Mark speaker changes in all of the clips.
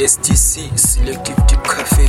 Speaker 1: STC,
Speaker 2: c'est
Speaker 3: l'équipe du café?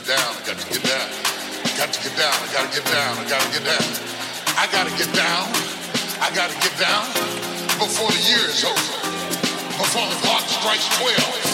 Speaker 3: get down, I got to get down. I got to get down, I gotta get down, I gotta get down. I gotta get down, I gotta get down before the year is over. Before the clock strikes 12.